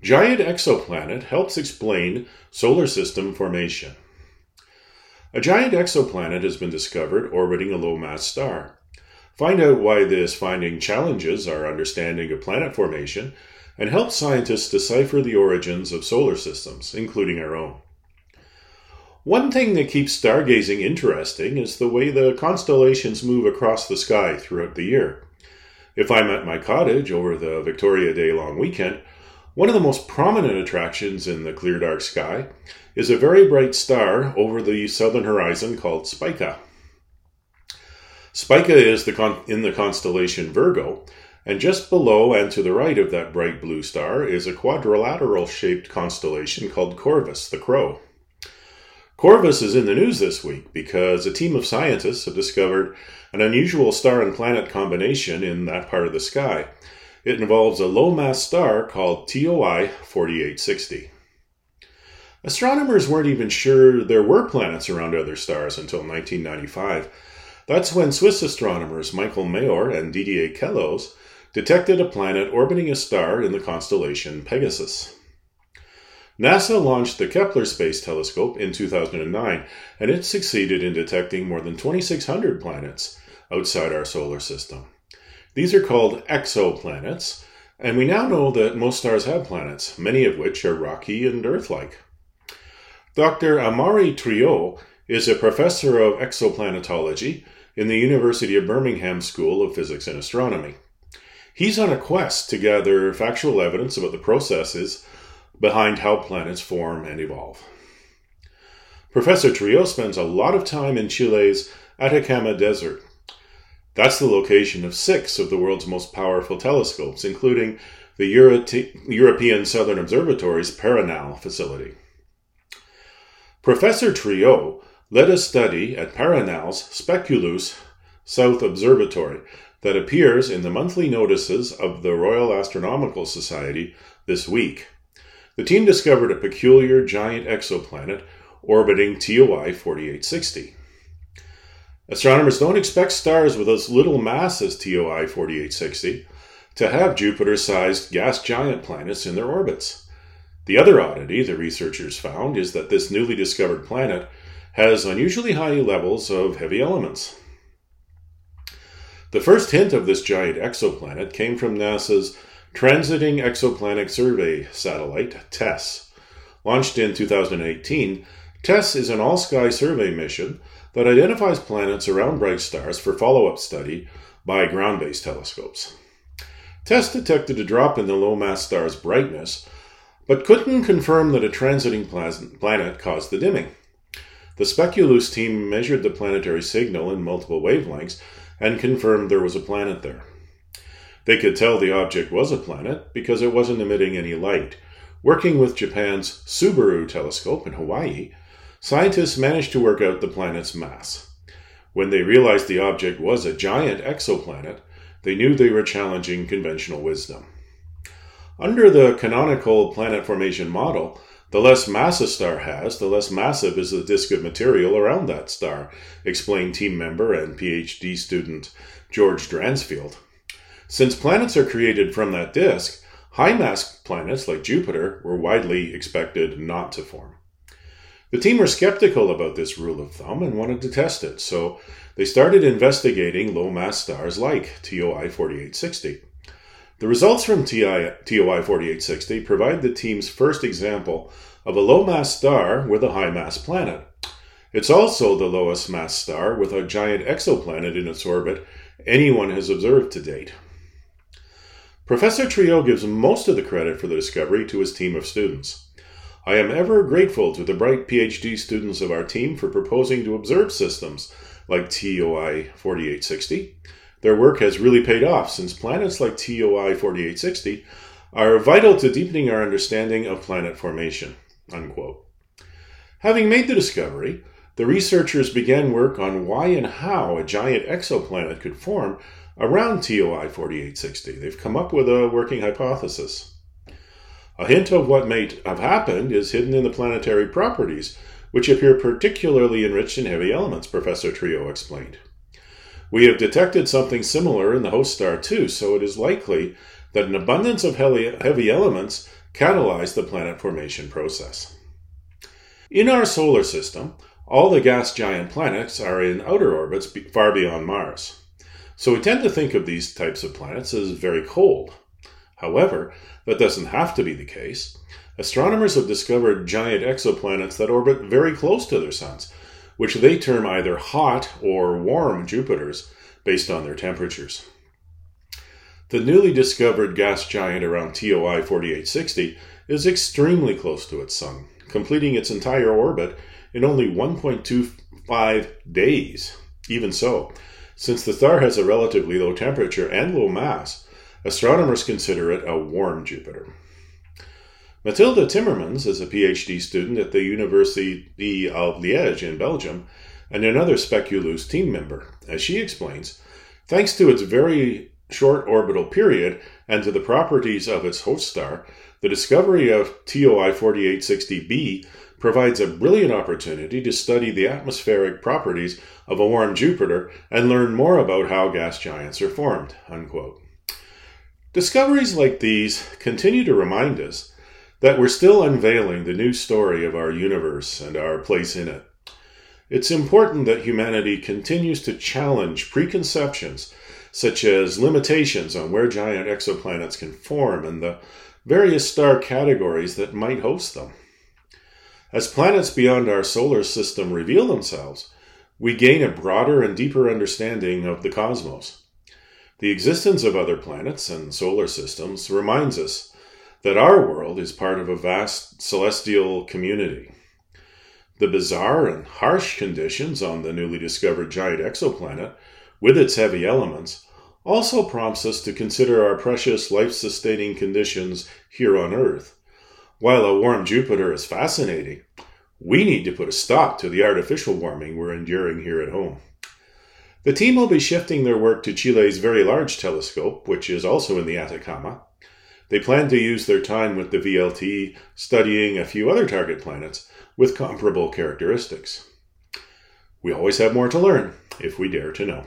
Giant exoplanet helps explain solar system formation. A giant exoplanet has been discovered orbiting a low mass star. Find out why this finding challenges our understanding of planet formation and helps scientists decipher the origins of solar systems, including our own. One thing that keeps stargazing interesting is the way the constellations move across the sky throughout the year. If I'm at my cottage over the Victoria Day long weekend, one of the most prominent attractions in the clear dark sky is a very bright star over the southern horizon called Spica. Spica is the con- in the constellation Virgo, and just below and to the right of that bright blue star is a quadrilateral shaped constellation called Corvus, the Crow. Corvus is in the news this week because a team of scientists have discovered an unusual star and planet combination in that part of the sky it involves a low mass star called TOI 4860. Astronomers weren't even sure there were planets around other stars until 1995. That's when Swiss astronomers Michael Mayor and Didier Queloz detected a planet orbiting a star in the constellation Pegasus. NASA launched the Kepler Space Telescope in 2009, and it succeeded in detecting more than 2,600 planets outside our solar system. These are called exoplanets, and we now know that most stars have planets, many of which are rocky and Earth like. Dr. Amaury Triaud is a professor of exoplanetology in the University of Birmingham School of Physics and Astronomy. He's on a quest to gather factual evidence about the processes behind how planets form and evolve. Professor Triaud spends a lot of time in Chile's Atacama Desert, that's the location of six of the world's most powerful telescopes, including the Euro- European Southern Observatory's Paranal facility. Professor Triaud led a study at Paranal's Speculoos South Observatory that appears in the monthly notices of the Royal Astronomical Society this week. The team discovered a peculiar giant exoplanet orbiting TOI 4860. Astronomers don't expect stars with as little mass as TOI 4860 to have Jupiter sized gas giant planets in their orbits. The other oddity the researchers found is that this newly discovered planet has unusually high levels of heavy elements. The first hint of this giant exoplanet came from NASA's Transiting Exoplanet Survey satellite, TESS. Launched in 2018, TESS is an all sky survey mission that identifies planets around bright stars for follow up study by ground based telescopes. TESS detected a drop in the low mass star's brightness, but couldn't confirm that a transiting planet caused the dimming. The Speculoos team measured the planetary signal in multiple wavelengths and confirmed there was a planet there. They could tell the object was a planet because it wasn't emitting any light. Working with Japan's Subaru telescope in Hawaii, scientists managed to work out the planet's mass. When they realized the object was a giant exoplanet, they knew they were challenging conventional wisdom. Under the canonical planet formation model, the less mass a star has, the less massive is the disk of material around that star, explained team member and PhD student George Dransfield. Since planets are created from that disk, high mass planets like Jupiter were widely expected not to form. The team were skeptical about this rule of thumb and wanted to test it, so they started investigating low mass stars like TOI 4860. The results from TOI 4860 provide the team's first example of a low mass star with a high mass planet. It's also the lowest mass star with a giant exoplanet in its orbit anyone has observed to date. Professor Triaud gives most of the credit for the discovery to his team of students. I am ever grateful to the bright PhD students of our team for proposing to observe systems like TOI 4860. Their work has really paid off since planets like TOI 4860 are vital to deepening our understanding of planet formation. Unquote. Having made the discovery, the researchers began work on why and how a giant exoplanet could form around TOI 4860. They've come up with a working hypothesis. A hint of what may have happened is hidden in the planetary properties, which appear particularly enriched in heavy elements, Professor Triaud explained. We have detected something similar in the host star too, so it is likely that an abundance of heavy elements catalyzed the planet formation process. In our solar system, all the gas giant planets are in outer orbits far beyond Mars. So we tend to think of these types of planets as very cold. However, that doesn't have to be the case. Astronomers have discovered giant exoplanets that orbit very close to their suns, which they term either hot or warm Jupiters based on their temperatures. The newly discovered gas giant around TOI 4860 is extremely close to its sun, completing its entire orbit in only 1.25 days. Even so, since the star has a relatively low temperature and low mass, astronomers consider it a warm Jupiter. Matilda Timmermans is a PhD student at the University of Liège in Belgium and another Speculoos team member. As she explains, thanks to its very short orbital period and to the properties of its host star, the discovery of TOI 4860b provides a brilliant opportunity to study the atmospheric properties of a warm Jupiter and learn more about how gas giants are formed. Unquote. Discoveries like these continue to remind us that we're still unveiling the new story of our universe and our place in it. It's important that humanity continues to challenge preconceptions such as limitations on where giant exoplanets can form and the various star categories that might host them. As planets beyond our solar system reveal themselves, we gain a broader and deeper understanding of the cosmos. The existence of other planets and solar systems reminds us that our world is part of a vast celestial community. The bizarre and harsh conditions on the newly discovered giant exoplanet, with its heavy elements, also prompts us to consider our precious life sustaining conditions here on Earth. While a warm Jupiter is fascinating, we need to put a stop to the artificial warming we're enduring here at home. The team will be shifting their work to Chile's Very Large Telescope, which is also in the Atacama, they plan to use their time with the VLT studying a few other target planets with comparable characteristics. We always have more to learn if we dare to know.